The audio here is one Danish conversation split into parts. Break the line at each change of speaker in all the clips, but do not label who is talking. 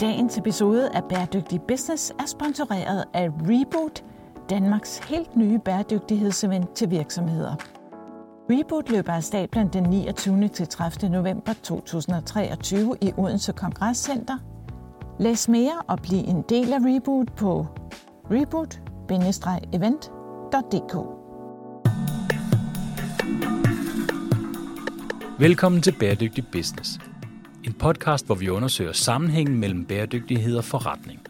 Dagens episode af Bæredygtig Business er sponsoreret af Reboot, Danmarks helt nye bæredygtighedsevent til virksomheder. Reboot løber af stablen den 29. til 30. november 2023 i Odense Kongresscenter. Læs mere og bliv en del af Reboot på reboot-event.dk.
Velkommen til Bæredygtig Business. En podcast, hvor vi undersøger sammenhængen mellem bæredygtighed og forretning.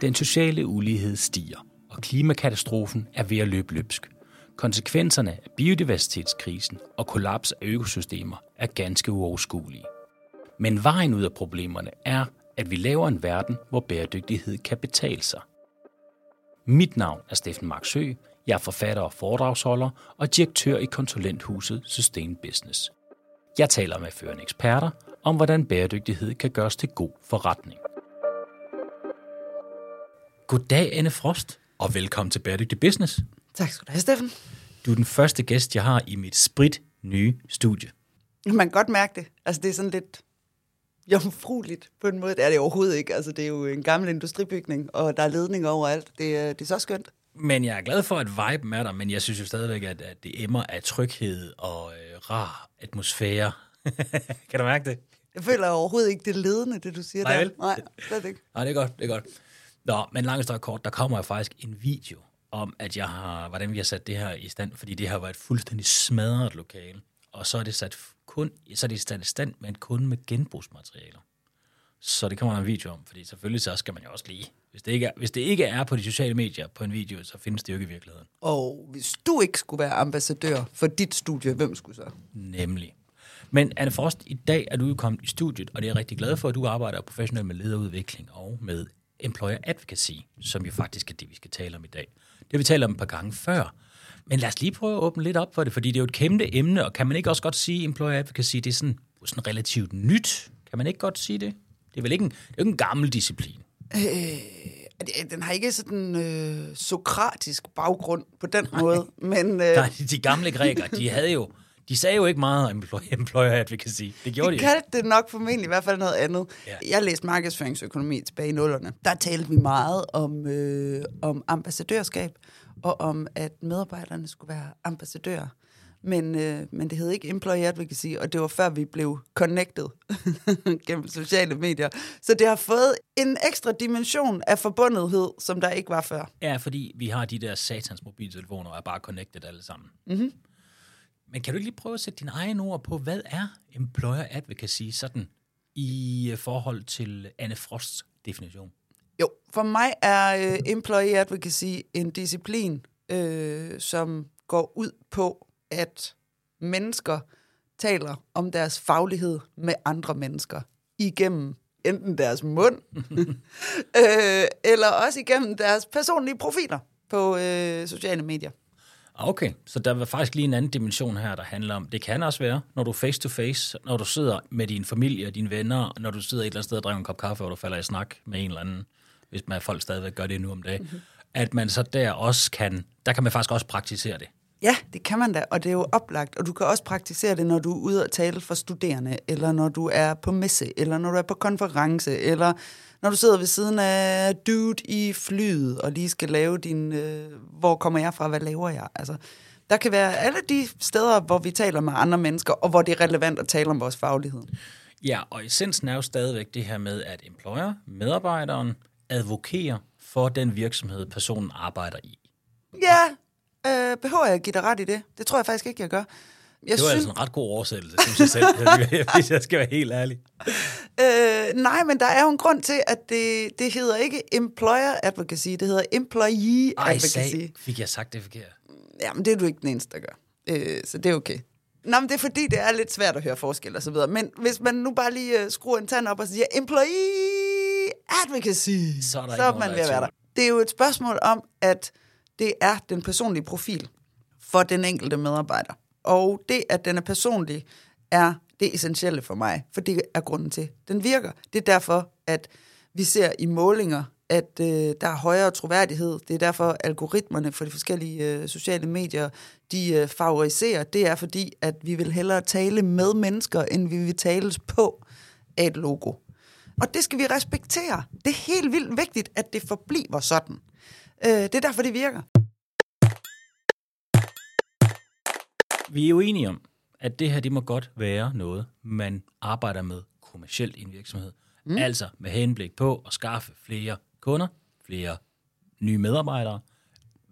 Den sociale ulighed stiger, og klimakatastrofen er ved at løbe løbsk. Konsekvenserne af biodiversitetskrisen og kollaps af økosystemer er ganske uoverskuelige. Men vejen ud af problemerne er, at vi laver en verden, hvor bæredygtighed kan betale sig. Mit navn er Steffen Marksø. Jeg er forfatter og foredragsholder og direktør i konsulenthuset Sustain Business. Jeg taler med førende eksperter om, hvordan bæredygtighed kan gøres til god forretning. Goddag, Anne Frost, og velkommen til Bæredygtig Business.
Tak skal du have, Steffen.
Du er den første gæst, jeg har i mit sprit nye studie.
Man kan godt mærke det. Altså, det er sådan lidt jomfrueligt på en måde. Det er det overhovedet ikke. Altså, det er jo en gammel industribygning, og der er ledninger overalt. Det er, det er så skønt.
Men jeg er glad for, at vibe er der, men jeg synes jo stadigvæk, at, at det emmer af tryghed og øh, rar atmosfære. kan du mærke det?
Jeg føler overhovedet ikke, det ledende, det du siger
Nej,
der.
vel?
Nej, slet ikke.
Nej, det er godt, det er godt. Nå, men langt og kort, der kommer jo faktisk en video om, at jeg har, hvordan vi har sat det her i stand, fordi det har været et fuldstændig smadret lokale. Og så er det sat kun, så er det sat i stand, men kun med genbrugsmaterialer. Så det kommer der en video om, fordi selvfølgelig så skal man jo også lige. Hvis det, ikke er, hvis det ikke er på de sociale medier på en video, så findes det jo ikke i virkeligheden.
Og hvis du ikke skulle være ambassadør for dit studie, hvem skulle så?
Nemlig. Men Anne Frost, i dag er du kommet i studiet, og det er jeg rigtig glad for, at du arbejder professionelt med lederudvikling og med employer advocacy, som jo faktisk er det, vi skal tale om i dag. Det har vi talt om et par gange før. Men lad os lige prøve at åbne lidt op for det, fordi det er jo et kæmpe emne, og kan man ikke også godt sige, at employer advocacy, det er sådan, sådan relativt nyt? Kan man ikke godt sige det? Det er vel ikke en, det er ikke en gammel disciplin.
Øh, den har ikke sådan øh, sokratisk baggrund på den måde, men... Øh,
Nej, de gamle grækere, de havde jo, de sagde jo ikke meget om employer, employer advocacy. Det gjorde de,
de kaldte det nok formentlig i hvert fald noget andet.
Ja.
Jeg læste markedsføringsøkonomi tilbage i nullerne. Der talte vi meget om, øh, om ambassadørskab, og om, at medarbejderne skulle være ambassadører. Men, øh, men det hed ikke Employee Advocacy, og det var før vi blev connected gennem sociale medier. Så det har fået en ekstra dimension af forbundethed, som der ikke var før.
Ja, fordi vi har de der satans mobiltelefoner og er bare connected alle sammen.
Mm-hmm.
Men kan du ikke lige prøve at sætte dine egne ord på, hvad er employer advocacy sådan i øh, forhold til Anne Frosts definition?
Jo, for mig er øh, Employee Advocacy en disciplin, øh, som går ud på, at mennesker taler om deres faglighed med andre mennesker igennem enten deres mund, øh, eller også igennem deres personlige profiler på øh, sociale medier.
Ah, Okay, så der var faktisk lige en anden dimension her, der handler om, det kan også være, når du er face to face, når du sidder med din familie og dine venner, når du sidder et eller andet sted og drikker en kop kaffe, og du falder i snak med en eller anden, hvis man folk stadigvæk gør det nu om dagen, mm-hmm. at man så der også kan, der kan man faktisk også praktisere det.
Ja, det kan man da, og det er jo oplagt. Og du kan også praktisere det, når du er ude og tale for studerende, eller når du er på messe, eller når du er på konference, eller når du sidder ved siden af dude i flyet, og lige skal lave din, øh, hvor kommer jeg fra, hvad laver jeg? Altså, der kan være alle de steder, hvor vi taler med andre mennesker, og hvor det er relevant at tale om vores faglighed.
Ja, og essensen er jo stadigvæk det her med, at employer, medarbejderen, advokerer for den virksomhed, personen arbejder i.
Ja, øh, behøver jeg at give dig ret i det? Det tror jeg faktisk ikke, jeg gør. Jeg
Det var altså en ret god oversættelse, synes jeg selv, hvis jeg skal være helt ærlig.
Øh, nej, men der er jo en grund til, at det, det hedder ikke employer advocacy, det hedder employee
Ej,
advocacy.
sag, fik jeg sagt det forkert?
Jamen, det er du ikke den eneste, der gør. Øh, så det er okay. Nå, men det er fordi, det er lidt svært at høre forskel og så videre. Men hvis man nu bare lige uh, skruer en tand op og siger employee advocacy,
Så er der
så er man ved at være der. Det er jo et spørgsmål om, at det er den personlige profil for den enkelte medarbejder. Og det, at den er personlig, er det essentielle for mig, for det er grunden til, at den virker. Det er derfor, at vi ser i målinger, at øh, der er højere troværdighed. Det er derfor, algoritmerne for de forskellige øh, sociale medier, de øh, favoriserer. Det er fordi, at vi vil hellere tale med mennesker, end vi vil tales på af et logo. Og det skal vi respektere. Det er helt vildt vigtigt, at det forbliver sådan. Øh, det er derfor, det virker.
Vi er jo enige om, at det her det må godt være noget, man arbejder med kommercielt i en virksomhed. Mm. Altså med henblik på at skaffe flere kunder, flere nye medarbejdere,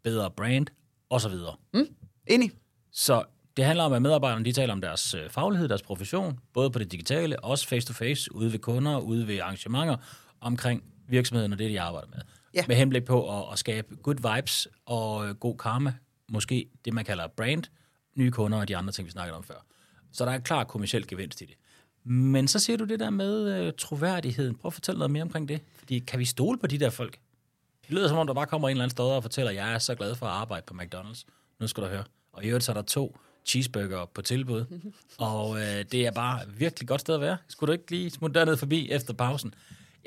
bedre brand osv.
Mm? Enig.
Så det handler om, at medarbejderne de taler om deres øh, faglighed, deres profession, både på det digitale, også face-to-face, ude ved kunder, ude ved arrangementer, omkring virksomheden og det, de arbejder med.
Ja.
Med henblik på at, at skabe good vibes og øh, god karma, måske det, man kalder brand, nye kunder og de andre ting, vi snakkede om før. Så der er en klar kommersiel gevinst i det. Men så siger du det der med øh, troværdigheden. Prøv at fortælle noget mere omkring det. Fordi kan vi stole på de der folk? Det lyder som om, der bare kommer en eller anden sted og fortæller, at jeg er så glad for at arbejde på McDonald's. Nu skal du høre. Og i øvrigt så er der to cheeseburger på tilbud. og øh, det er bare virkelig godt sted at være. Skulle du ikke lige smutte derned forbi efter pausen?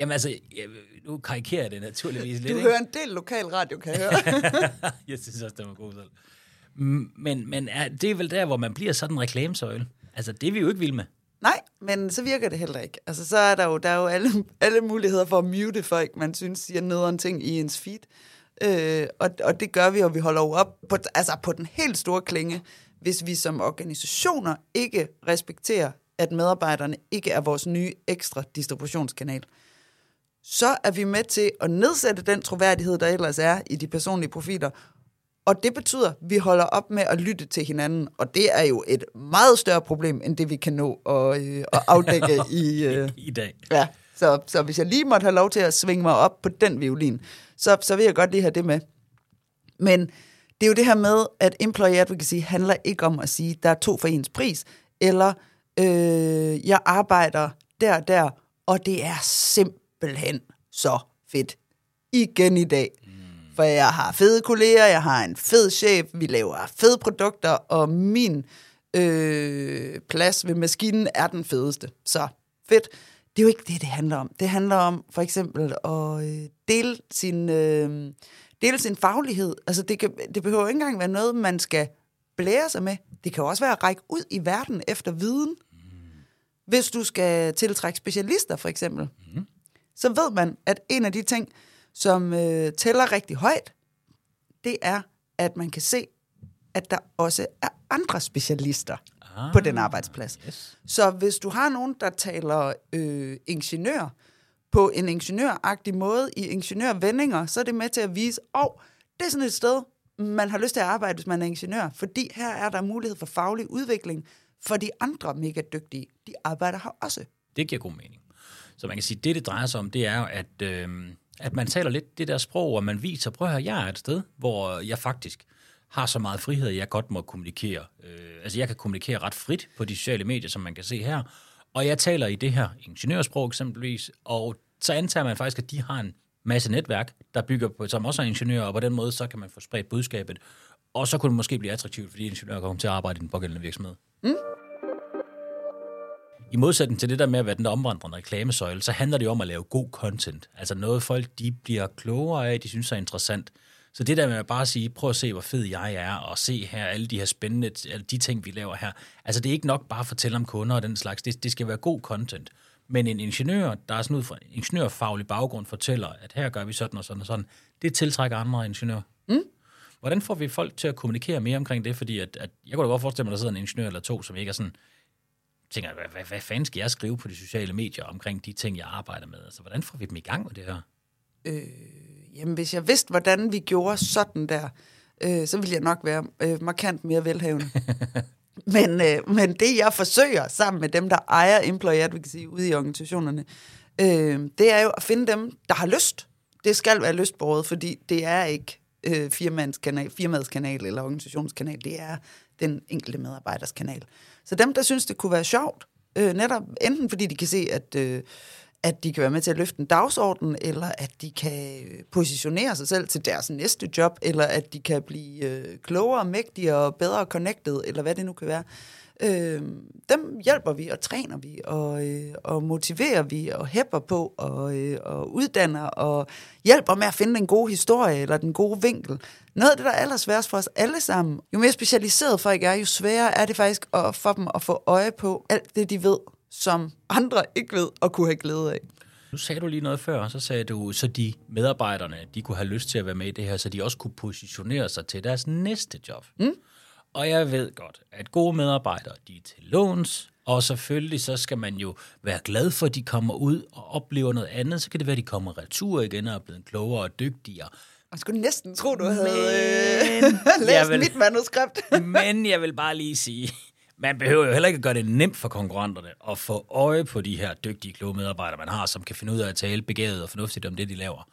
Jamen altså, jeg, nu karikerer jeg det naturligvis lidt.
Du
ikke?
hører en del lokal radio, kan jeg høre.
jeg synes også, det var god selv. Men, men er, det er vel der, hvor man bliver sådan en reklamesøjle. Altså, det er vi jo ikke vilde med.
Nej, men så virker det heller ikke. Altså, så er der jo, der er jo alle, alle muligheder for at mute folk, man synes siger nederen ting i ens feed. Øh, og, og det gør vi, og vi holder jo op på, altså på den helt store klinge, hvis vi som organisationer ikke respekterer, at medarbejderne ikke er vores nye ekstra distributionskanal. Så er vi med til at nedsætte den troværdighed, der ellers er i de personlige profiler, og det betyder, at vi holder op med at lytte til hinanden, og det er jo et meget større problem, end det vi kan nå at, øh, at afdække i... Øh,
I dag.
ja. så, så hvis jeg lige måtte have lov til at svinge mig op på den violin, så, så vil jeg godt lige have det med. Men det er jo det her med, at employee advocacy handler ikke om at sige, der er to for ens pris, eller øh, jeg arbejder der og der, og det er simpelthen så fedt. Igen i dag. For jeg har fede kolleger, jeg har en fed chef, vi laver fede produkter, og min øh, plads ved maskinen er den fedeste. Så fedt. Det er jo ikke det, det handler om. Det handler om for eksempel at øh, dele, sin, øh, dele sin faglighed. Altså det, kan, det behøver ikke engang være noget, man skal blære sig med. Det kan også være at række ud i verden efter viden. Hvis du skal tiltrække specialister for eksempel, mm. så ved man, at en af de ting, som øh, tæller rigtig højt, det er, at man kan se, at der også er andre specialister ah, på den arbejdsplads.
Yes.
Så hvis du har nogen, der taler øh, ingeniør på en ingeniøragtig måde i ingeniørvendinger, så er det med til at vise, at oh, det er sådan et sted, man har lyst til at arbejde, hvis man er ingeniør, fordi her er der mulighed for faglig udvikling for de andre mega dygtige. De arbejder her også.
Det giver god mening. Så man kan sige, at det, det drejer sig om, det er jo, at, øh, at man taler lidt det der sprog, og man viser, prøv at høre, jeg er et sted, hvor jeg faktisk har så meget frihed, at jeg godt må kommunikere. Øh, altså jeg kan kommunikere ret frit på de sociale medier, som man kan se her, og jeg taler i det her ingeniørsprog eksempelvis, og så antager man faktisk, at de har en masse netværk, der bygger på, som også er ingeniører, og på den måde, så kan man få spredt budskabet, og så kunne det måske blive attraktivt, fordi ingeniører kommer til at arbejde i den pågældende virksomhed. Mm. I modsætning til det der med at være den omvandrende reklamesøjle, så handler det jo om at lave god content. Altså noget folk, de bliver klogere af, de synes er interessant. Så det der med at bare sige, prøv at se, hvor fed jeg er, og se her alle de her spændende, alle de ting, vi laver her. Altså det er ikke nok bare at fortælle om kunder og den slags, det, det skal være god content. Men en ingeniør, der er sådan ud fra en ingeniørfaglig baggrund, fortæller, at her gør vi sådan og sådan og sådan, det tiltrækker andre ingeniører. Mm. Hvordan får vi folk til at kommunikere mere omkring det? Fordi at, at jeg kunne da godt forestille mig, at der sidder en ingeniør eller to, som ikke er sådan, tænker, hvad, hvad, hvad fanden skal jeg skrive på de sociale medier omkring de ting, jeg arbejder med? Altså, hvordan får vi dem i gang med det her?
Øh, jamen, hvis jeg vidste, hvordan vi gjorde sådan der, øh, så ville jeg nok være øh, markant mere velhavende. men, øh, men det, jeg forsøger sammen med dem, der ejer employee advocacy ude i organisationerne, øh, det er jo at finde dem, der har lyst. Det skal være lystbåret, fordi det er ikke øh, firmaets kanal, firmaets kanal eller organisationskanal, det er den enkelte medarbejders kanal. Så dem, der synes, det kunne være sjovt, øh, netop enten fordi de kan se, at, øh, at de kan være med til at løfte en dagsorden, eller at de kan positionere sig selv til deres næste job, eller at de kan blive øh, klogere, mægtigere, bedre connected, eller hvad det nu kan være. Øh, dem hjælper vi og træner vi og, øh, og motiverer vi og hæpper på og, øh, og uddanner og hjælper med at finde den gode historie eller den gode vinkel. Noget af det, der er allersværest for os alle sammen, jo mere specialiseret folk er, jo sværere er det faktisk at, for dem at få øje på alt det, de ved, som andre ikke ved og kunne have glæde af.
Nu sagde du lige noget før, så sagde du, så de medarbejderne, de kunne have lyst til at være med i det her, så de også kunne positionere sig til deres næste job. Mm. Og jeg ved godt, at gode medarbejdere, de er til låns, og selvfølgelig så skal man jo være glad for, at de kommer ud og oplever noget andet. Så kan det være, at de kommer retur igen og er blevet klogere og dygtigere.
Jeg skulle næsten tro, du havde øh, læst
vil,
mit manuskript.
men jeg vil bare lige sige, man behøver jo heller ikke at gøre det nemt for konkurrenterne at få øje på de her dygtige, kloge medarbejdere, man har, som kan finde ud af at tale begavet og fornuftigt om det, de laver.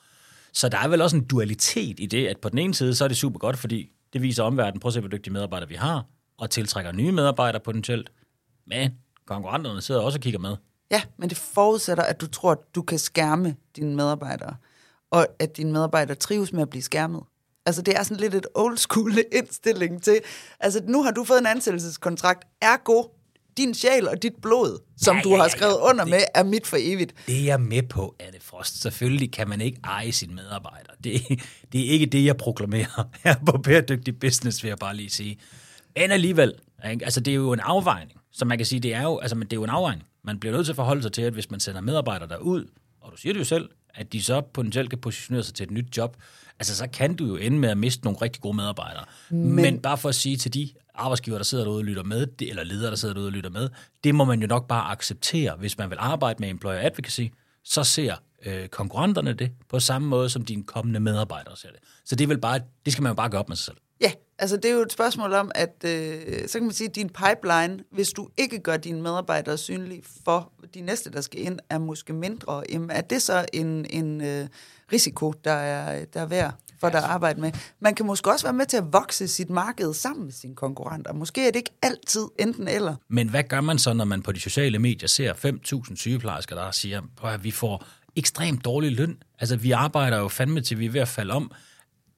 Så der er vel også en dualitet i det, at på den ene side, så er det super godt, fordi det viser omverdenen, prøv at se, hvor dygtige medarbejdere vi har, og tiltrækker nye medarbejdere potentielt. Men konkurrenterne sidder også og kigger med.
Ja, men det forudsætter, at du tror, at du kan skærme dine medarbejdere, og at dine medarbejdere trives med at blive skærmet. Altså, det er sådan lidt et old school indstilling til, altså, nu har du fået en ansættelseskontrakt, ergo, din sjæl og dit blod, som ja, du ja, har skrevet ja, ja. under det, med, er mit for evigt.
Det er jeg med på, Anne Frost. Selvfølgelig kan man ikke eje sine medarbejdere. Det, det er ikke det, jeg proklamerer her på Bæredygtig Business, vil jeg bare lige sige. Men alligevel, ikke? altså det er jo en afvejning. Så man kan sige, det er jo, altså, det er jo en afvejning. Man bliver nødt til at forholde sig til, at hvis man sender medarbejdere derud, og du siger det jo selv, at de så potentielt kan positionere sig til et nyt job, altså så kan du jo ende med at miste nogle rigtig gode medarbejdere. Men, Men bare for at sige til de arbejdsgiver, der sidder derude og lytter med, eller ledere, der sidder derude og lytter med, det må man jo nok bare acceptere. Hvis man vil arbejde med employer advocacy, så ser øh, konkurrenterne det på samme måde, som dine kommende medarbejdere ser det. Så det, er vel bare, det skal man jo bare gøre op med sig selv.
Altså det er jo et spørgsmål om, at øh, så kan man sige, at din pipeline, hvis du ikke gør dine medarbejdere synlige for de næste, der skal ind, er måske mindre. Jamen, er det så en, en øh, risiko, der er, der er værd for dig at arbejde med? Man kan måske også være med til at vokse sit marked sammen med sine konkurrenter. Måske er det ikke altid enten eller.
Men hvad gør man så, når man på de sociale medier ser 5.000 sygeplejersker, der siger, at vi får ekstremt dårlig løn? Altså, vi arbejder jo fandme til, vi er ved at falde om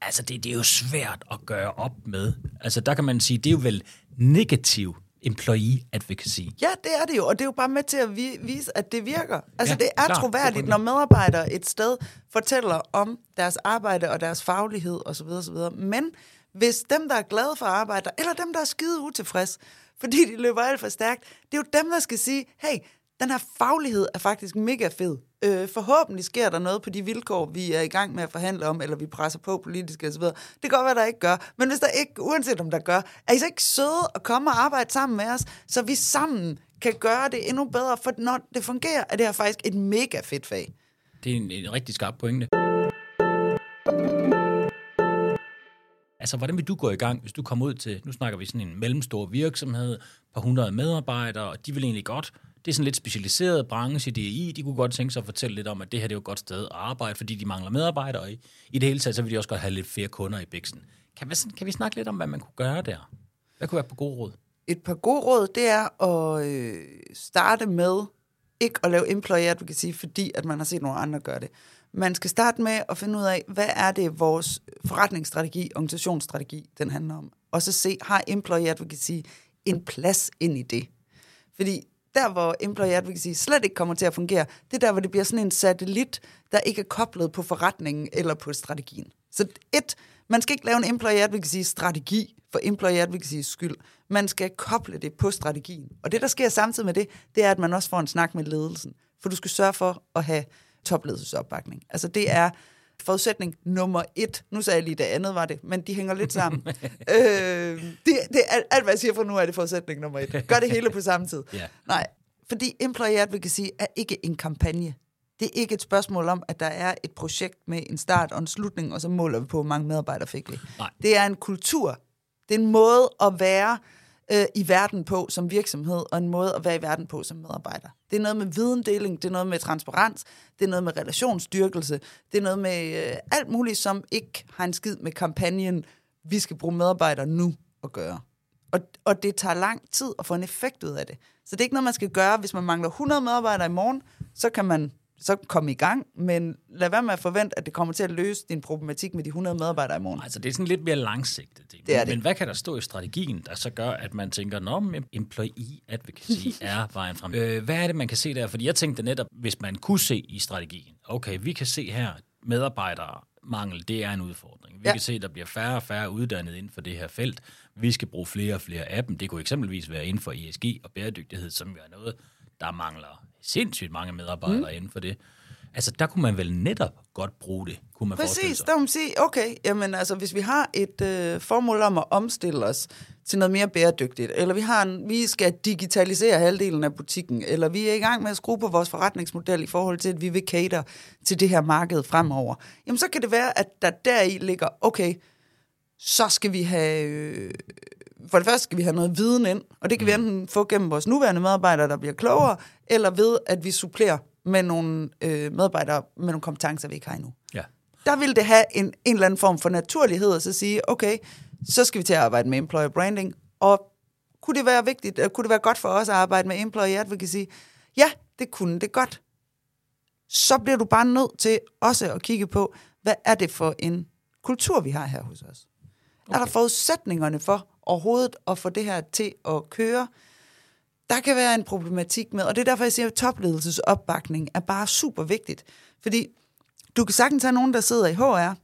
altså det, det er jo svært at gøre op med. Altså der kan man sige, det er jo vel negativ employee advocacy.
Ja, det er det jo, og det er jo bare med til at vise, at det virker. Altså ja, det er klar, troværdigt, når medarbejdere et sted fortæller om deres arbejde og deres faglighed osv. osv. Men hvis dem, der er glade for arbejde, eller dem, der er skide utilfreds, fordi de løber alt for stærkt, det er jo dem, der skal sige, hey, den her faglighed er faktisk mega fed. Øh, forhåbentlig sker der noget på de vilkår, vi er i gang med at forhandle om, eller vi presser på politisk osv. Det kan godt være, der ikke gør. Men hvis der ikke, uanset om der gør, er I så ikke søde at komme og arbejde sammen med os, så vi sammen kan gøre det endnu bedre, for når det fungerer, er det her faktisk et mega fedt fag.
Det er en, en rigtig skarp pointe. Altså, hvordan vil du gå i gang, hvis du kommer ud til, nu snakker vi sådan en mellemstor virksomhed, par hundrede medarbejdere, og de vil egentlig godt det er sådan lidt specialiseret branche, det er i. De kunne godt tænke sig at fortælle lidt om, at det her det er jo et godt sted at arbejde, fordi de mangler medarbejdere, og i, i det hele taget, så vil de også godt have lidt flere kunder i biksen. Kan vi, kan vi snakke lidt om, hvad man kunne gøre der? Hvad kunne være på god råd?
Et par gode råd, det er at øh, starte med ikke at lave employee advocacy, fordi at man har set nogle andre gøre det. Man skal starte med at finde ud af, hvad er det vores forretningsstrategi, organisationsstrategi, den handler om. Og så se, har employee advocacy en plads ind i det? Fordi der, hvor employee advocacy slet ikke kommer til at fungere, det er der, hvor det bliver sådan en satellit, der ikke er koblet på forretningen eller på strategien. Så et, man skal ikke lave en employee advocacy-strategi for employee advocacy skyld. Man skal koble det på strategien. Og det, der sker samtidig med det, det er, at man også får en snak med ledelsen. For du skal sørge for at have topledelsesopbakning. Altså det er forudsætning nummer et. Nu sagde jeg lige, det andet var det, men de hænger lidt sammen. øh, det, det, alt, alt, hvad jeg siger fra nu, er det forudsætning nummer et. Gør det hele på samme tid. Yeah. Nej, fordi Employee Advocacy er ikke en kampagne. Det er ikke et spørgsmål om, at der er et projekt med en start og en slutning, og så måler vi på, hvor mange medarbejdere fik vi. Nej. Det er en kultur. Det er en måde at være øh, i verden på som virksomhed, og en måde at være i verden på som medarbejder. Det er noget med videndeling, det er noget med transparens, det er noget med relationsstyrkelse, det er noget med øh, alt muligt, som ikke har en skid med kampagnen, vi skal bruge medarbejdere nu at gøre. Og, og det tager lang tid at få en effekt ud af det. Så det er ikke noget, man skal gøre, hvis man mangler 100 medarbejdere i morgen, så kan man så kom i gang, men lad være med at forvente, at det kommer til at løse din problematik med de 100 medarbejdere i morgen.
Altså, det er sådan lidt mere langsigtet. Det. det er det. Men hvad kan der stå i strategien, der så gør, at man tænker, nå, employee advocacy er vejen frem. Øh, hvad er det, man kan se der? Fordi jeg tænkte netop, hvis man kunne se i strategien, okay, vi kan se her, medarbejdere mangel, det er en udfordring. Vi ja. kan se, at der bliver færre og færre uddannet inden for det her felt. Vi skal bruge flere og flere af dem. Det kunne eksempelvis være inden for ESG og bæredygtighed, som er noget, der mangler sindssygt mange medarbejdere mm. inden for det. Altså, der kunne man vel netop godt bruge det, kunne man forestille
Præcis,
sig.
der må man sige, okay, jamen altså, hvis vi har et øh, formål om at omstille os til noget mere bæredygtigt, eller vi har en, vi skal digitalisere halvdelen af butikken, eller vi er i gang med at skrue på vores forretningsmodel i forhold til, at vi vil cater til det her marked fremover, jamen så kan det være, at der deri ligger, okay, så skal vi have, øh, for det første skal vi have noget viden ind, og det kan vi enten få gennem vores nuværende medarbejdere, der bliver klogere, eller ved, at vi supplerer med nogle øh, medarbejdere med nogle kompetencer, vi ikke har endnu
Ja.
der vil det have en, en eller anden form for naturlighed, og så sige, okay, så skal vi til at arbejde med employer branding, og kunne det være vigtigt, øh, kunne det være godt for os at arbejde med employee advocacy? Ja, det kunne det godt. Så bliver du bare nødt til også at kigge på, hvad er det for en kultur, vi har her hos os? Okay. Er der forudsætningerne for overhovedet at få det her til at køre? Der kan være en problematik med, og det er derfor, jeg siger, at topledelsesopbakning er bare super vigtigt. Fordi du kan sagtens have nogen, der sidder i HR,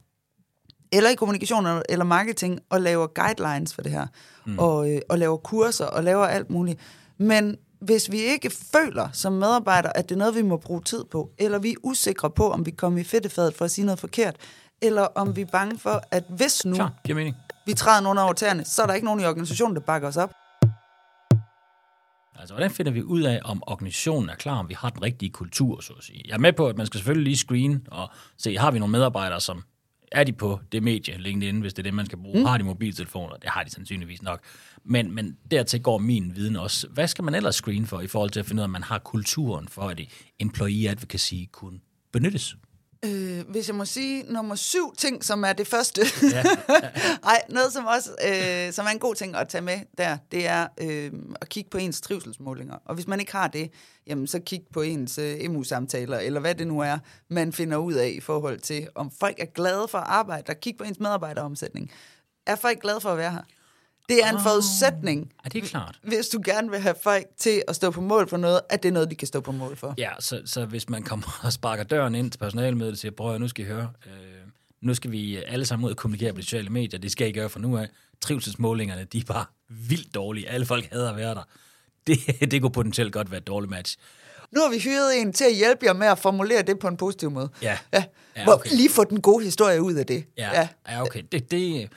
eller i kommunikation eller marketing, og laver guidelines for det her, mm. og, øh, og laver kurser, og laver alt muligt. Men hvis vi ikke føler som medarbejdere, at det er noget, vi må bruge tid på, eller vi er usikre på, om vi kommer i fedtefadet for at sige noget forkert, eller om vi er bange for, at hvis nu
Klar, giver mening.
Vi træder nogen over tæerne, så er der ikke nogen i organisationen, der bakker os op.
Altså, hvordan finder vi ud af, om organisationen er klar, om vi har den rigtige kultur, så at sige? Jeg er med på, at man skal selvfølgelig lige screen og se, har vi nogle medarbejdere, som er de på det medie, LinkedIn, hvis det er det, man skal bruge? Mm. Har de mobiltelefoner? Det har de sandsynligvis nok. Men, men dertil går min viden også. Hvad skal man ellers screen for, i forhold til at finde ud af, at man har kulturen for, at employee advocacy kunne benyttes?
Øh, hvis jeg må sige nummer syv ting, som er det første. Ja. Ej, noget som også øh, som er en god ting at tage med der, det er øh, at kigge på ens trivselsmålinger. Og hvis man ikke har det, jamen så kig på ens øh, EMU-samtaler, eller hvad det nu er, man finder ud af i forhold til, om folk er glade for at arbejde, og kig på ens medarbejderomsætning. Er folk glade for at være her? Det er en forudsætning,
Er det klart?
hvis du gerne vil have folk til at stå på mål for noget, at det er noget, de kan stå på mål for.
Ja, så, så hvis man kommer og sparker døren ind til personalemødet og siger, prøv at nu skal I høre, øh, nu skal vi alle sammen ud og kommunikere på de sociale medier, det skal I gøre fra nu af. Trivselsmålingerne, de er bare vildt dårlige. Alle folk hader at være der. Det, det kunne potentielt godt være et dårligt match.
Nu har vi hyret en til at hjælpe jer med at formulere det på en positiv måde.
Ja.
ja.
Ja,
Hvor
okay.
lige få den gode historie ud af det.
Ja, ja. ja okay. Det, det,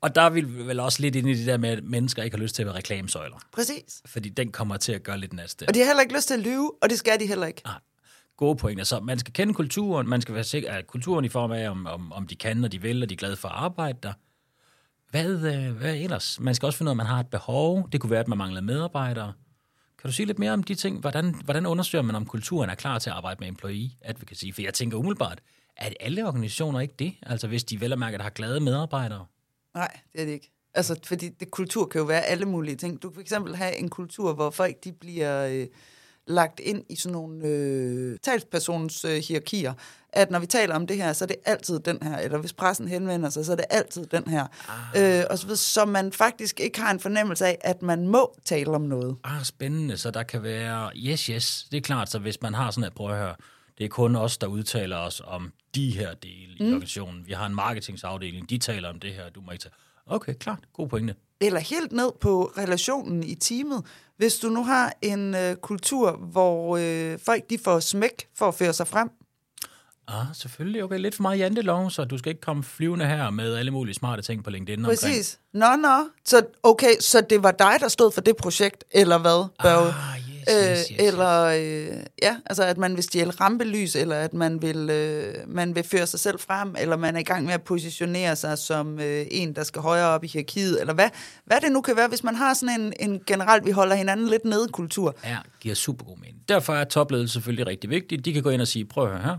og der er vi vel også lidt inde i det der med, at mennesker ikke har lyst til at være reklamesøjler.
Præcis.
Fordi den kommer til at gøre lidt næste.
Og de har heller ikke lyst til at lyve, og det skal de heller ikke.
Nej. Gode pointer. Så man skal kende kulturen, man skal være sikker, at kulturen i form af, om, om, om de kan, og de vil, og de er glade for at arbejde der. Hvad, øh, hvad ellers? Man skal også finde ud af, at man har et behov. Det kunne være, at man mangler medarbejdere. Kan du sige lidt mere om de ting? Hvordan, hvordan undersøger man, om kulturen er klar til at arbejde med employee advocacy? For jeg tænker umiddelbart, at alle organisationer ikke det? Altså hvis de vel og mærke, at har glade medarbejdere.
Nej, det er det ikke. Altså, fordi det, kultur kan jo være alle mulige ting. Du kan for eksempel have en kultur, hvor folk de bliver øh, lagt ind i sådan nogle øh, talspersons øh, hierarkier. At når vi taler om det her, så er det altid den her. Eller hvis pressen henvender sig, så er det altid den her. Ah. Øh, og så, videre, så man faktisk ikke har en fornemmelse af, at man må tale om noget.
Ah, spændende. Så der kan være, yes, yes, det er klart, så hvis man har sådan et, prøv at høre, det er kun os, der udtaler os om de her dele mm. i organisationen. Vi har en marketingsafdeling, de taler om det her, du må ikke tage. Okay, klart, god pointe.
eller helt ned på relationen i teamet. Hvis du nu har en øh, kultur, hvor øh, folk de får smæk for at føre sig frem,
Ah, selvfølgelig. Okay, lidt for meget jantelov, så du skal ikke komme flyvende her med alle mulige smarte ting på LinkedIn. omkring.
præcis. Nå, nå. Så, okay, så det var dig, der stod for det projekt, eller hvad? Børge?
Ah, yes,
Øh,
yes, yes, yes.
eller øh, ja, altså at man vil stjæle rampelys, eller at man vil, øh, man vil føre sig selv frem, eller man er i gang med at positionere sig som øh, en, der skal højere op i hierarkiet, eller hvad, hvad det nu kan være, hvis man har sådan en, en generelt, vi holder hinanden lidt nede kultur.
Ja, giver super god mening. Derfor er topledelse selvfølgelig rigtig vigtigt. De kan gå ind og sige, prøv at høre her,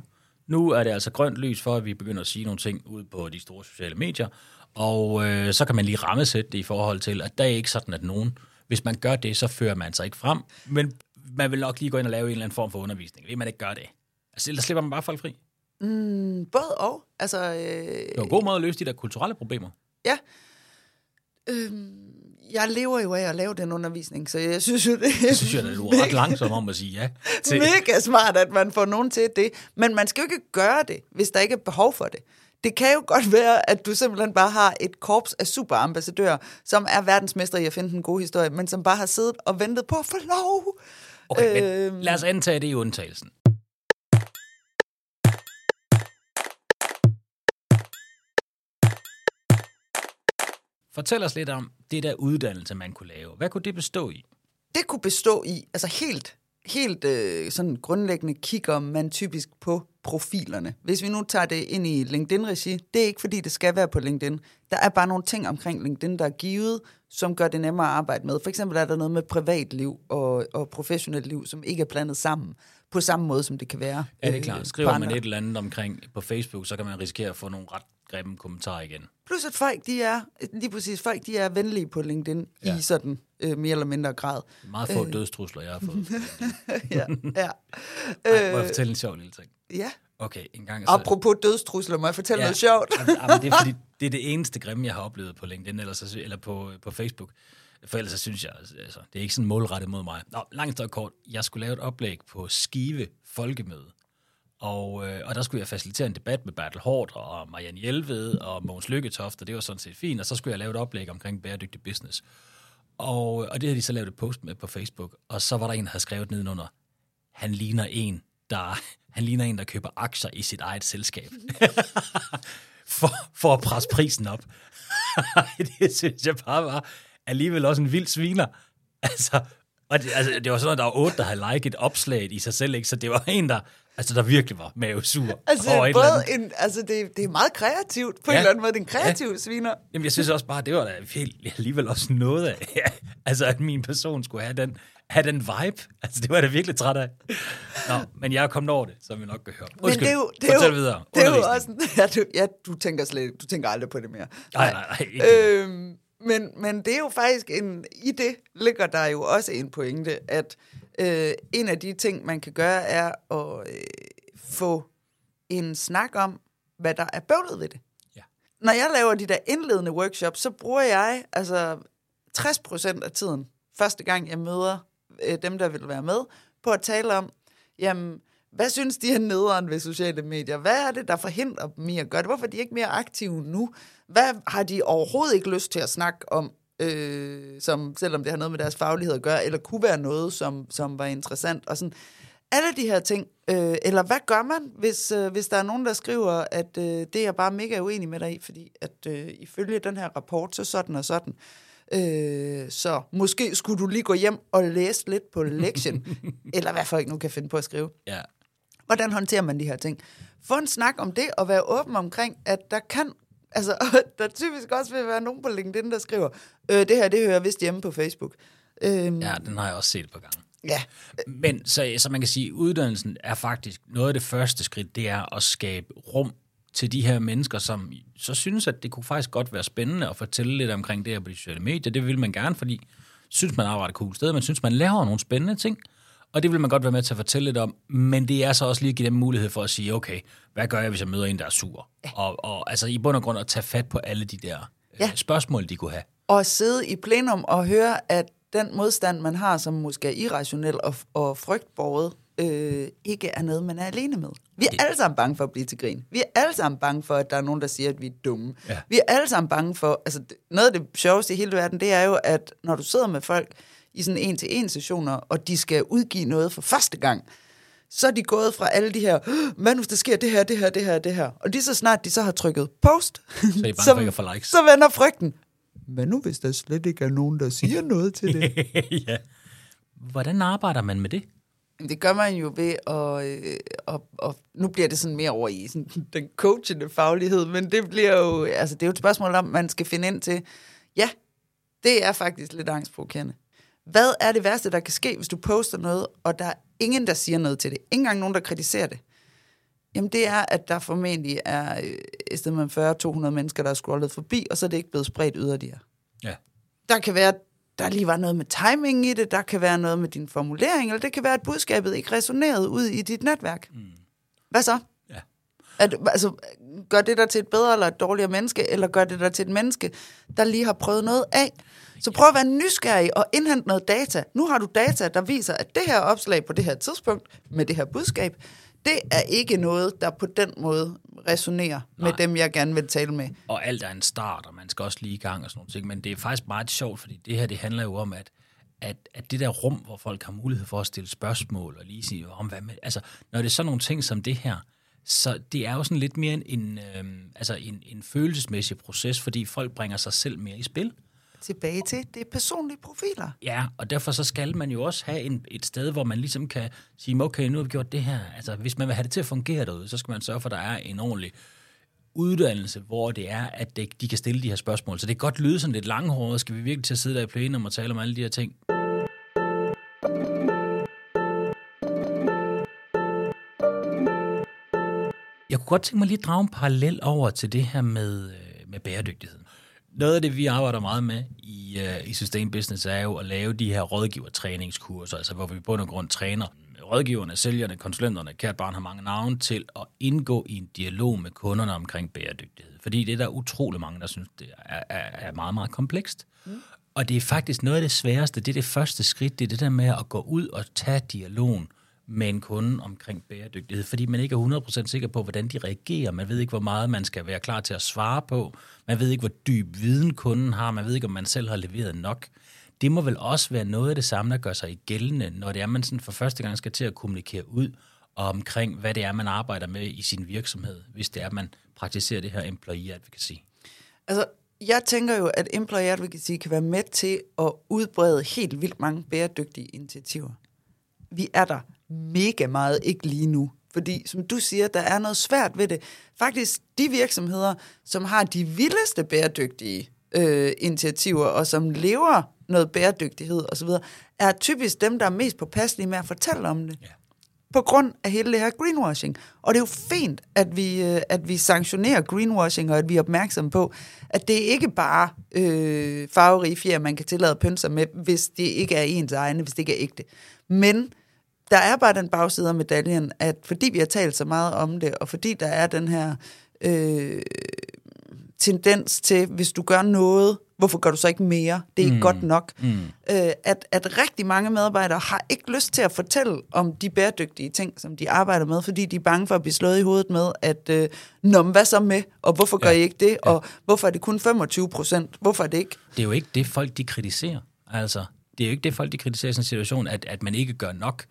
nu er det altså grønt lys for, at vi begynder at sige nogle ting ud på de store sociale medier, og øh, så kan man lige rammesætte det i forhold til, at der er ikke sådan, at nogen, hvis man gør det, så fører man sig ikke frem, men man vil nok lige gå ind og lave en eller anden form for undervisning, hvis man ikke gør det. Altså, ellers slipper man bare folk fri.
Mm, både og. Altså, øh,
Det er en god måde at løse de der kulturelle problemer.
ja. Øhm, jeg lever jo af at lave den undervisning, så jeg synes jo, det er
Det synes jeg, at du er ret langsom om at sige ja til.
mega smart, at man får nogen til det. Men man skal jo ikke gøre det, hvis der ikke er behov for det. Det kan jo godt være, at du simpelthen bare har et korps af superambassadører, som er verdensmester i at finde en god historie, men som bare har siddet og ventet på at få lov.
Okay, øh... men
øhm.
lad os antage, det i undtagelsen. Fortæl os lidt om det der uddannelse, man kunne lave. Hvad kunne det bestå i?
Det kunne bestå i, altså helt helt øh, sådan grundlæggende kigger man typisk på profilerne. Hvis vi nu tager det ind i LinkedIn-regi, det er ikke fordi, det skal være på LinkedIn. Der er bare nogle ting omkring LinkedIn, der er givet, som gør det nemmere at arbejde med. For eksempel er der noget med privatliv og, og professionelt liv, som ikke er blandet sammen på samme måde, som det kan være.
Ja, det er
øh,
klart. Skriver man et eller andet omkring på Facebook, så kan man risikere at få nogle ret grimme kommentarer igen.
Plus at folk, de er, lige præcis, folk, de er venlige på LinkedIn
Ja.
i sådan øh, mere eller mindre grad.
Meget få øh. dødstrusler, jeg har fået.
ja, ja.
Ej, må jeg fortælle en sjov lille ting?
ja.
Okay, en gang
Så... Apropos dødstrusler, må jeg fortælle ja. noget sjovt?
Jamen, jamen, det er fordi, det er det eneste grimme, jeg har oplevet på LinkedIn eller, så, eller på, på Facebook. For ellers så synes jeg, altså, det er ikke sådan målrettet mod mig. Nå, langt og kort. Jeg skulle lave et oplæg på Skive Folkemøde. Og, øh, og der skulle jeg facilitere en debat med Bertel Hård og Marianne Hjelved og Mogens Lykketoft, og det var sådan set fint. Og så skulle jeg lave et oplæg omkring bæredygtig business. Og, og det havde de så lavet et post med på Facebook. Og så var der en, der havde skrevet nedenunder, han ligner en, der, han ligner en, der køber aktier i sit eget selskab. for, for at presse prisen op. det synes jeg bare var alligevel også en vild sviner. Altså, og det, altså, det var sådan, noget, der var otte, der havde liket opslaget i sig selv, ikke? så det var en, der, altså, der virkelig var mavesur
Altså,
over
både en, altså det, det er meget kreativt på ja. En eller anden måde. Det er en kreativ ja. sviner.
Jamen, jeg synes også bare, det var da helt, alligevel også noget af, ja, altså, at min person skulle have den, have den vibe. Altså, det var jeg da virkelig træt af. Nå, men jeg er kommet over det, som vi nok kan høre.
Men det er jo, det er jo,
videre.
Det er jo også, ja, du, ja, du tænker slet, du tænker aldrig på det mere.
Nej, nej, nej. Det.
Øhm, men, men det er jo faktisk en, i det ligger der jo også en pointe, at øh, en af de ting, man kan gøre, er at øh, få en snak om, hvad der er bøvlet ved det.
Ja.
Når jeg laver de der indledende workshops, så bruger jeg altså 60% af tiden, første gang jeg møder øh, dem, der vil være med, på at tale om, jamen, hvad synes de er nederen ved sociale medier? Hvad er det, der forhindrer dem i at gøre det? Hvorfor er de ikke mere aktive nu? Hvad har de overhovedet ikke lyst til at snakke om, øh, som, selvom det har noget med deres faglighed at gøre, eller kunne være noget, som, som var interessant? Og sådan, alle de her ting. Øh, eller hvad gør man, hvis, øh, hvis der er nogen, der skriver, at øh, det er jeg bare mega uenig med dig i, fordi at øh, ifølge den her rapport, så sådan og sådan. Øh, så måske skulle du lige gå hjem og læse lidt på lektion, eller hvad folk nu kan finde på at skrive.
Ja.
Hvordan håndterer man de her ting? Få en snak om det, og være åben omkring, at der kan, altså, der typisk også vil være nogen på LinkedIn, der skriver, øh, det her, det hører jeg vist hjemme på Facebook. Øh,
ja, den har jeg også set på gang.
ja.
Men så, så man kan sige, uddannelsen er faktisk noget af det første skridt, det er at skabe rum til de her mennesker, som så synes, at det kunne faktisk godt være spændende at fortælle lidt omkring det her på de sociale medier. Det vil man gerne, fordi synes man arbejder et cool sted, man synes, man laver nogle spændende ting, og det vil man godt være med til at fortælle lidt om, men det er så også lige at give dem mulighed for at sige, okay, hvad gør jeg, hvis jeg møder en, der er sur? Ja. Og, og altså i bund og grund at tage fat på alle de der
Ja.
øh, spørgsmål, de kunne have.
og sidde i plenum og høre, at den modstand, man har, som måske er irrationel og, og frygtborget, øh, ikke er noget, man er alene med. Vi er alle sammen bange for at blive til grin. Vi er alle sammen bange for, at der er nogen, der siger, at vi er dumme.
Ja.
Vi er alle sammen bange for... Altså, noget af det sjoveste i hele verden, det er jo, at når du sidder med folk i sådan en-til-en sessioner, og de skal udgive noget for første gang, så er de gået fra alle de her, "Åh, hvad nu hvis der sker det her, det her, det her, det her. Og lige så snart de så har trykket post,
Så er I bange for likes.
så vender frygten. Hvad nu, hvis der slet ikke er nogen, der siger noget til det?
ja. Hvordan arbejder man med det?
Det gør man jo ved at, øh, og, og nu bliver det sådan mere over i sådan, den coachende faglighed, men det bliver jo, altså det er jo et spørgsmål om, man skal finde ind til, ja, det er faktisk lidt angstprovokerende. Hvad er det værste, der kan ske, hvis du poster noget, og der er ingen, der siger noget til det? Ingen engang nogen, der kritiserer det. Jamen det er, at der formentlig er øh, et sted med 40-200 mennesker, der er scrollet forbi, og så er det ikke blevet spredt yderligere.
Ja.
Der kan være, der lige var noget med timing i det, der kan være noget med din formulering, eller det kan være, at budskabet ikke resonerede ud i dit netværk. Mm. Hvad så?
Ja.
At, altså, gør det dig til et bedre eller et dårligere menneske, eller gør det dig til et menneske, der lige har prøvet noget af? Så prøv at være nysgerrig og indhente noget data. Nu har du data, der viser, at det her opslag på det her tidspunkt, med det her budskab, det er ikke noget, der på den måde resonerer med
Nej.
dem, jeg gerne vil tale med.
og alt er en start, og man skal også lige i gang og sådan noget. Men det er faktisk meget sjovt, fordi det her, det handler jo om, at, at, at det der rum, hvor folk har mulighed for at stille spørgsmål og lige sige, om hvad med, altså, når det er sådan nogle ting som det her, Så det er jo sådan lidt mere en, en, øh, altså en, en følelsesmæssig proces, fordi folk bringer sig selv mere i spil.
Tilbage til, det er personlige profiler.
Ja, og derfor så skal man jo også have en, et sted, hvor man ligesom kan sige, okay, nu har vi gjort det her. Altså, hvis man vil have det til at fungere derude, så skal man sørge for, at der er en ordentlig uddannelse, hvor det er, at de kan stille de her spørgsmål. Så det kan godt lyde sådan lidt langhåret. Skal vi virkelig til at sidde der i plenum og tale om alle de her ting? Jeg kunne godt tænke mig lige at drage en parallel over til det her med, øh, med bæredygtighed. Noget af det, vi arbejder meget med i, uh, i Sustain Business, er jo at lave de her rådgivertræningskurser, altså hvor vi på bund og grund træner rådgiverne, sælgerne, konsulenterne, kært barn har mange navne, til at indgå i en dialog med kunderne omkring bæredygtighed. Fordi det er der utrolig mange, der synes, det er, er, er meget, meget komplekst. Mm. Og det er faktisk noget af det sværeste, det er det første skridt, det er det der med at gå ud og tage dialogen med en kunde omkring bæredygtighed, fordi man ikke er 100% sikker på, hvordan de reagerer. Man ved ikke, hvor meget man skal være klar til at svare på. Man ved ikke, hvor dyb viden kunden har. Man ved ikke, om man selv har leveret nok. Det må vel også være noget af det samme, der gør sig i gældende, når det er, man sådan for første gang skal til at kommunikere ud omkring, hvad det er, man arbejder med i sin virksomhed, hvis det er, at man praktiserer det her employee advocacy.
Altså, jeg tænker jo, at employee advocacy kan være med til at udbrede helt vildt mange bæredygtige initiativer. Vi er der mega meget ikke lige nu. Fordi, som du siger, der er noget svært ved det. Faktisk, de virksomheder, som har de vildeste bæredygtige øh, initiativer, og som lever noget bæredygtighed osv., er typisk dem, der er mest påpasselige med at fortælle om det. Ja. På grund af hele det her greenwashing. Og det er jo fint, at vi, øh, at vi sanktionerer greenwashing, og at vi er opmærksomme på, at det ikke bare øh, farverige fjer, man kan tillade pynser med, hvis det ikke er ens egne, hvis det ikke er ægte. Men der er bare den bagside af medaljen, at fordi vi har talt så meget om det, og fordi der er den her øh, tendens til, hvis du gør noget, hvorfor gør du så ikke mere? Det er ikke mm. godt nok. Mm. Øh, at, at rigtig mange medarbejdere har ikke lyst til at fortælle om de bæredygtige ting, som de arbejder med, fordi de er bange for at blive slået i hovedet med, at øh, Nå, hvad så med, og hvorfor gør ja. I ikke det, ja. og hvorfor er det kun 25 procent, hvorfor er det ikke?
Det er jo ikke det, folk de kritiserer. Altså, det er jo ikke det, folk de kritiserer i sådan en situation, at, at man ikke gør nok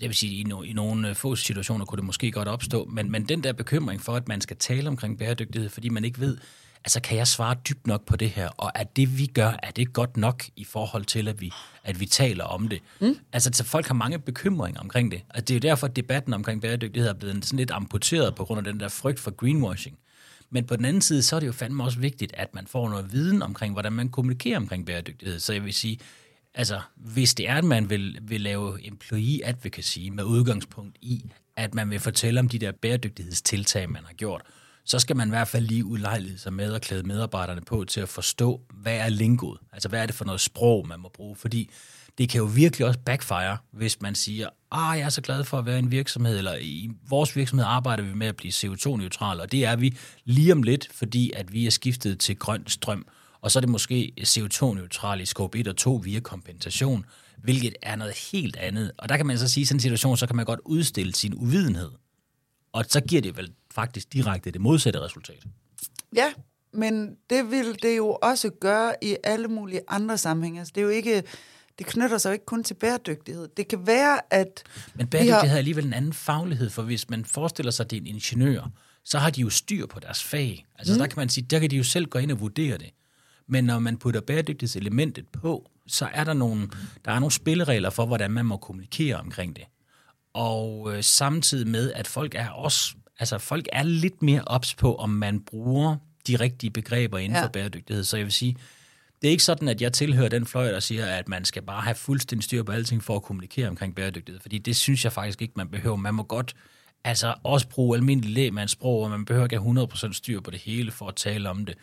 jeg vil sige, i, no, i nogle øh, få situationer kunne det måske godt opstå, men, men den der bekymring for, at man skal tale omkring bæredygtighed, fordi man ikke ved, altså kan jeg svare dybt nok på det her, og er det, vi gør, er det godt nok i forhold til, at vi, at vi taler om det? Mm. Altså, så folk har mange bekymringer omkring det, og det er jo derfor, at debatten omkring bæredygtighed er blevet sådan lidt amputeret på grund af den der frygt for greenwashing. Men på den anden side, så er det jo fandme også vigtigt, at man får noget viden omkring, hvordan man kommunikerer omkring bæredygtighed. Så jeg vil sige, altså, hvis det er, at man vil, vil lave employee advocacy med udgangspunkt i, at man vil fortælle om de der bæredygtighedstiltag, man har gjort, så skal man i hvert fald lige udlejlige sig med og klæde medarbejderne på til at forstå, hvad er lingoet? Altså, hvad er det for noget sprog, man må bruge? Fordi det kan jo virkelig også backfire, hvis man siger, ah, jeg er så glad for at være i en virksomhed, eller i vores virksomhed arbejder vi med at blive CO2-neutral, og det er vi lige om lidt, fordi at vi er skiftet til grøn strøm, og så er det måske CO2-neutral i scope 1 og 2 via kompensation, hvilket er noget helt andet. Og der kan man så sige, at i sådan en situation, så kan man godt udstille sin uvidenhed. Og så giver det vel faktisk direkte det modsatte resultat.
Ja, men det vil det jo også gøre i alle mulige andre sammenhænge. Altså, det er jo ikke det knytter sig jo ikke kun til bæredygtighed. Det kan være, at...
Men bæredygtighed har... er alligevel en anden faglighed, for hvis man forestiller sig, at det er en ingeniør, så har de jo styr på deres fag. Altså mm. der kan man sige, der kan de jo selv gå ind og vurdere det. Men når man putter bæredygtighedselementet på, så er der nogle, der er nogle spilleregler for, hvordan man må kommunikere omkring det. Og øh, samtidig med, at folk er også, altså folk er lidt mere ops på, om man bruger de rigtige begreber inden ja. for bæredygtighed. Så jeg vil sige, det er ikke sådan, at jeg tilhører den fløj, der siger, at man skal bare have fuldstændig styr på alting for at kommunikere omkring bæredygtighed. Fordi det synes jeg faktisk ikke, man behøver. Man må godt altså også bruge almindelig lægmandssprog, og man behøver ikke have 100% styr på det hele for at tale om det.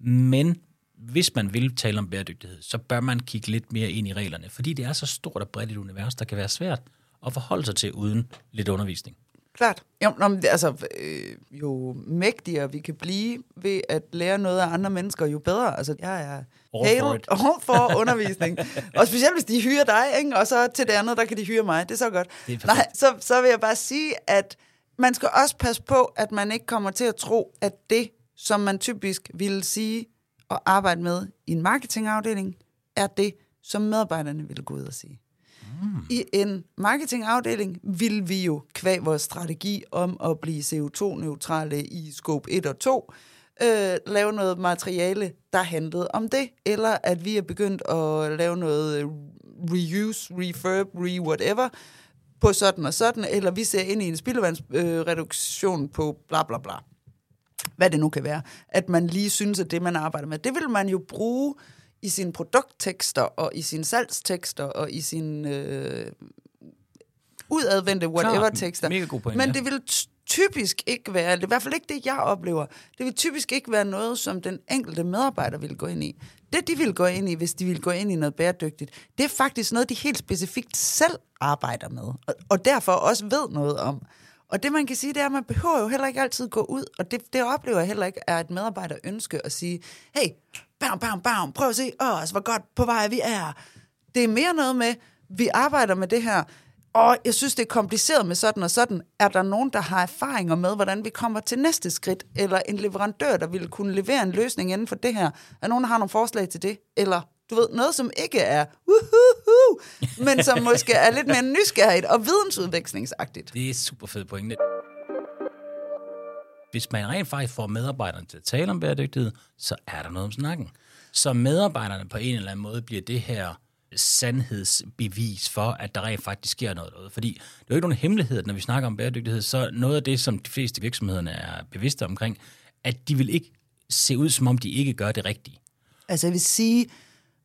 Men hvis man vil tale om bæredygtighed, så bør man kigge lidt mere ind i reglerne, fordi det er så stort og bredt et univers, der kan være svært at forholde sig til uden lidt undervisning.
Klart. Jo, altså, øh, jo mægtigere vi kan blive ved at lære noget af andre mennesker, jo bedre. Altså, jeg er
helt
for, for undervisning. og specielt hvis de hyrer dig, ikke? og så til det andet, der kan de hyre mig. Det er så godt.
Det er
Nej, så, så vil jeg bare sige, at man skal også passe på, at man ikke kommer til at tro, at det, som man typisk ville sige at arbejde med i en marketingafdeling, er det, som medarbejderne vil gå ud og sige. Mm. Mm. I en marketingafdeling vil vi jo kvæg vores strategi om at blive CO2-neutrale i scope 1 og 2, øh, lave noget materiale, der handlede om det, eller at vi er begyndt at lave noget reuse, refurb, re-whatever, på sådan og sådan, eller vi ser ind i en spildevandsreduktion øh, på bla bla bla. Hvad det nu kan være. At man lige synes, at det, man arbejder med, det vil man jo bruge i sine produkttekster, og i sine salgstekster, og i sine øh, udadvendte whatever-tekster.
Mega god point,
Men
ja.
det vil typisk ikke være, det er i hvert fald ikke det, jeg oplever, det vil typisk ikke være noget, som den enkelte medarbejder vil gå ind i. Det, de vil gå ind i, hvis de vil gå ind i noget bæredygtigt, det er faktisk noget, de helt specifikt selv arbejder med, og, og derfor også ved noget om. Og det, man kan sige, det er, at man behøver jo heller ikke altid gå ud, og det, det oplever jeg heller ikke, er et medarbejder ønske at sige, hey, bam, bam, bam, prøv at se os, altså, hvor godt på vej vi er. Det er mere noget med, vi arbejder med det her, og jeg synes, det er kompliceret med sådan og sådan. Er der nogen, der har erfaringer med, hvordan vi kommer til næste skridt? Eller en leverandør, der ville kunne levere en løsning inden for det her? Er nogen, der har nogle forslag til det? Eller du ved, noget, som ikke er uhuhu, men som måske er lidt mere nysgerrigt og vidensudvekslingsagtigt.
Det er super fedt pointe. Hvis man rent faktisk får medarbejderne til at tale om bæredygtighed, så er der noget om snakken. Så medarbejderne på en eller anden måde bliver det her sandhedsbevis for, at der rent faktisk sker noget derude. Fordi det er jo ikke nogen hemmelighed, at når vi snakker om bæredygtighed, så noget af det, som de fleste virksomhederne er bevidste omkring, at de vil ikke se ud, som om de ikke gør det rigtige.
Altså jeg vil sige,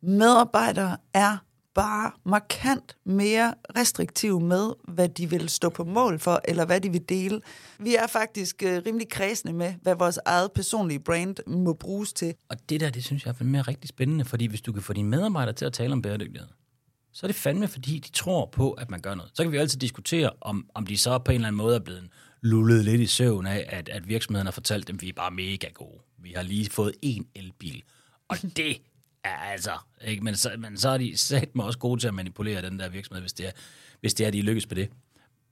medarbejdere er bare markant mere restriktive med, hvad de vil stå på mål for, eller hvad de vil dele. Vi er faktisk øh, rimelig kredsende med, hvad vores eget personlige brand må bruges til.
Og det der, det synes jeg er fandme rigtig spændende, fordi hvis du kan få dine medarbejdere til at tale om bæredygtighed, så er det fandme, fordi de tror på, at man gør noget. Så kan vi altid diskutere, om, om de så på en eller anden måde er blevet lullet lidt i søvn af, at, at virksomheden har fortalt dem, at vi er bare mega gode. Vi har lige fået en elbil. Og det er altså, ikke? Men, så, men så er de sat mig også gode til at manipulere den der virksomhed, hvis det er, hvis det er de lykkes på det.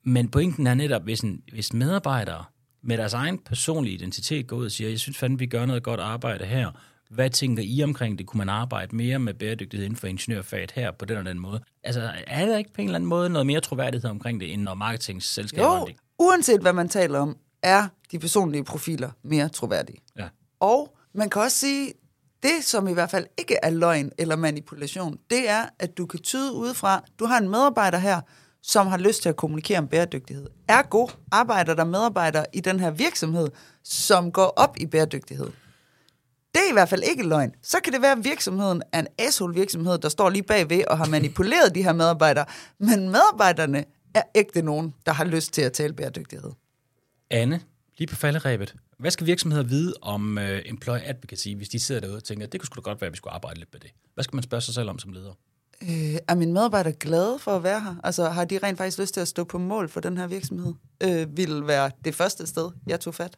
Men pointen er netop, hvis, en, hvis medarbejdere med deres egen personlige identitet går ud og siger, jeg synes fandme, vi gør noget godt arbejde her. Hvad tænker I omkring det? Kunne man arbejde mere med bæredygtighed inden for ingeniørfaget her på den og den måde? Altså, er der ikke på en eller anden måde noget mere troværdighed omkring det, end når marketingsselskaber...
Jo, uanset hvad man taler om, er de personlige profiler mere troværdige.
Ja.
Og man kan også sige, det som i hvert fald ikke er løgn eller manipulation, det er, at du kan tyde udefra, du har en medarbejder her, som har lyst til at kommunikere om bæredygtighed. Ergo arbejder der medarbejdere i den her virksomhed, som går op i bæredygtighed. Det er i hvert fald ikke løgn. Så kan det være, at virksomheden er en asshole virksomhed, der står lige bagved og har manipuleret de her medarbejdere. Men medarbejderne er ægte nogen, der har lyst til at tale bæredygtighed.
Anne, lige på falderæbet. Hvad skal virksomheder vide om øh, employee advocacy, hvis de sidder derude og tænker, det kunne sgu da godt være, at vi skulle arbejde lidt med det? Hvad skal man spørge sig selv om som leder?
Øh, er mine medarbejdere glade for at være her? Altså, har de rent faktisk lyst til at stå på mål for den her virksomhed? Øh, vil være det første sted, jeg tog fat.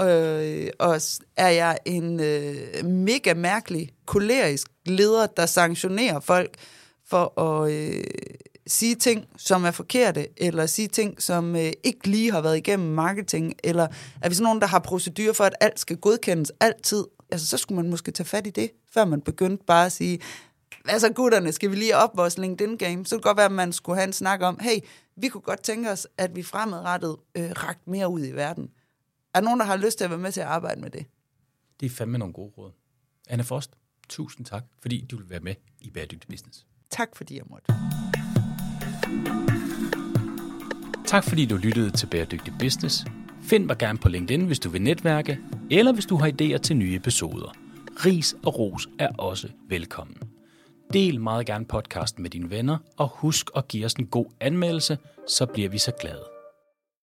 Øh, og er jeg en øh, mega mærkelig, kolerisk leder, der sanktionerer folk for at øh, sige ting, som er forkerte, eller sige ting, som øh, ikke lige har været igennem marketing, eller er vi sådan nogen, der har procedurer for, at alt skal godkendes altid? Altså, så skulle man måske tage fat i det, før man begyndte bare at sige, hvad så gutterne, skal vi lige op vores LinkedIn-game? Så kunne det godt være, at man skulle have en snak om, hey, vi kunne godt tænke os, at vi fremadrettet øh, ragt mere ud i verden. Er der nogen, der har lyst til at være med til at arbejde med det?
Det er fandme nogle gode råd. Anne Frost, tusind tak, fordi du vil være med i Bæredygtig Business.
Tak fordi jeg måtte.
Tak fordi du lyttede til Bæredygtig Business. Find mig gerne på LinkedIn, hvis du vil netværke, eller hvis du har idéer til nye episoder. Ris og ros er også velkommen. Del meget gerne podcasten med dine venner, og husk at give os en god anmeldelse, så bliver vi så glade.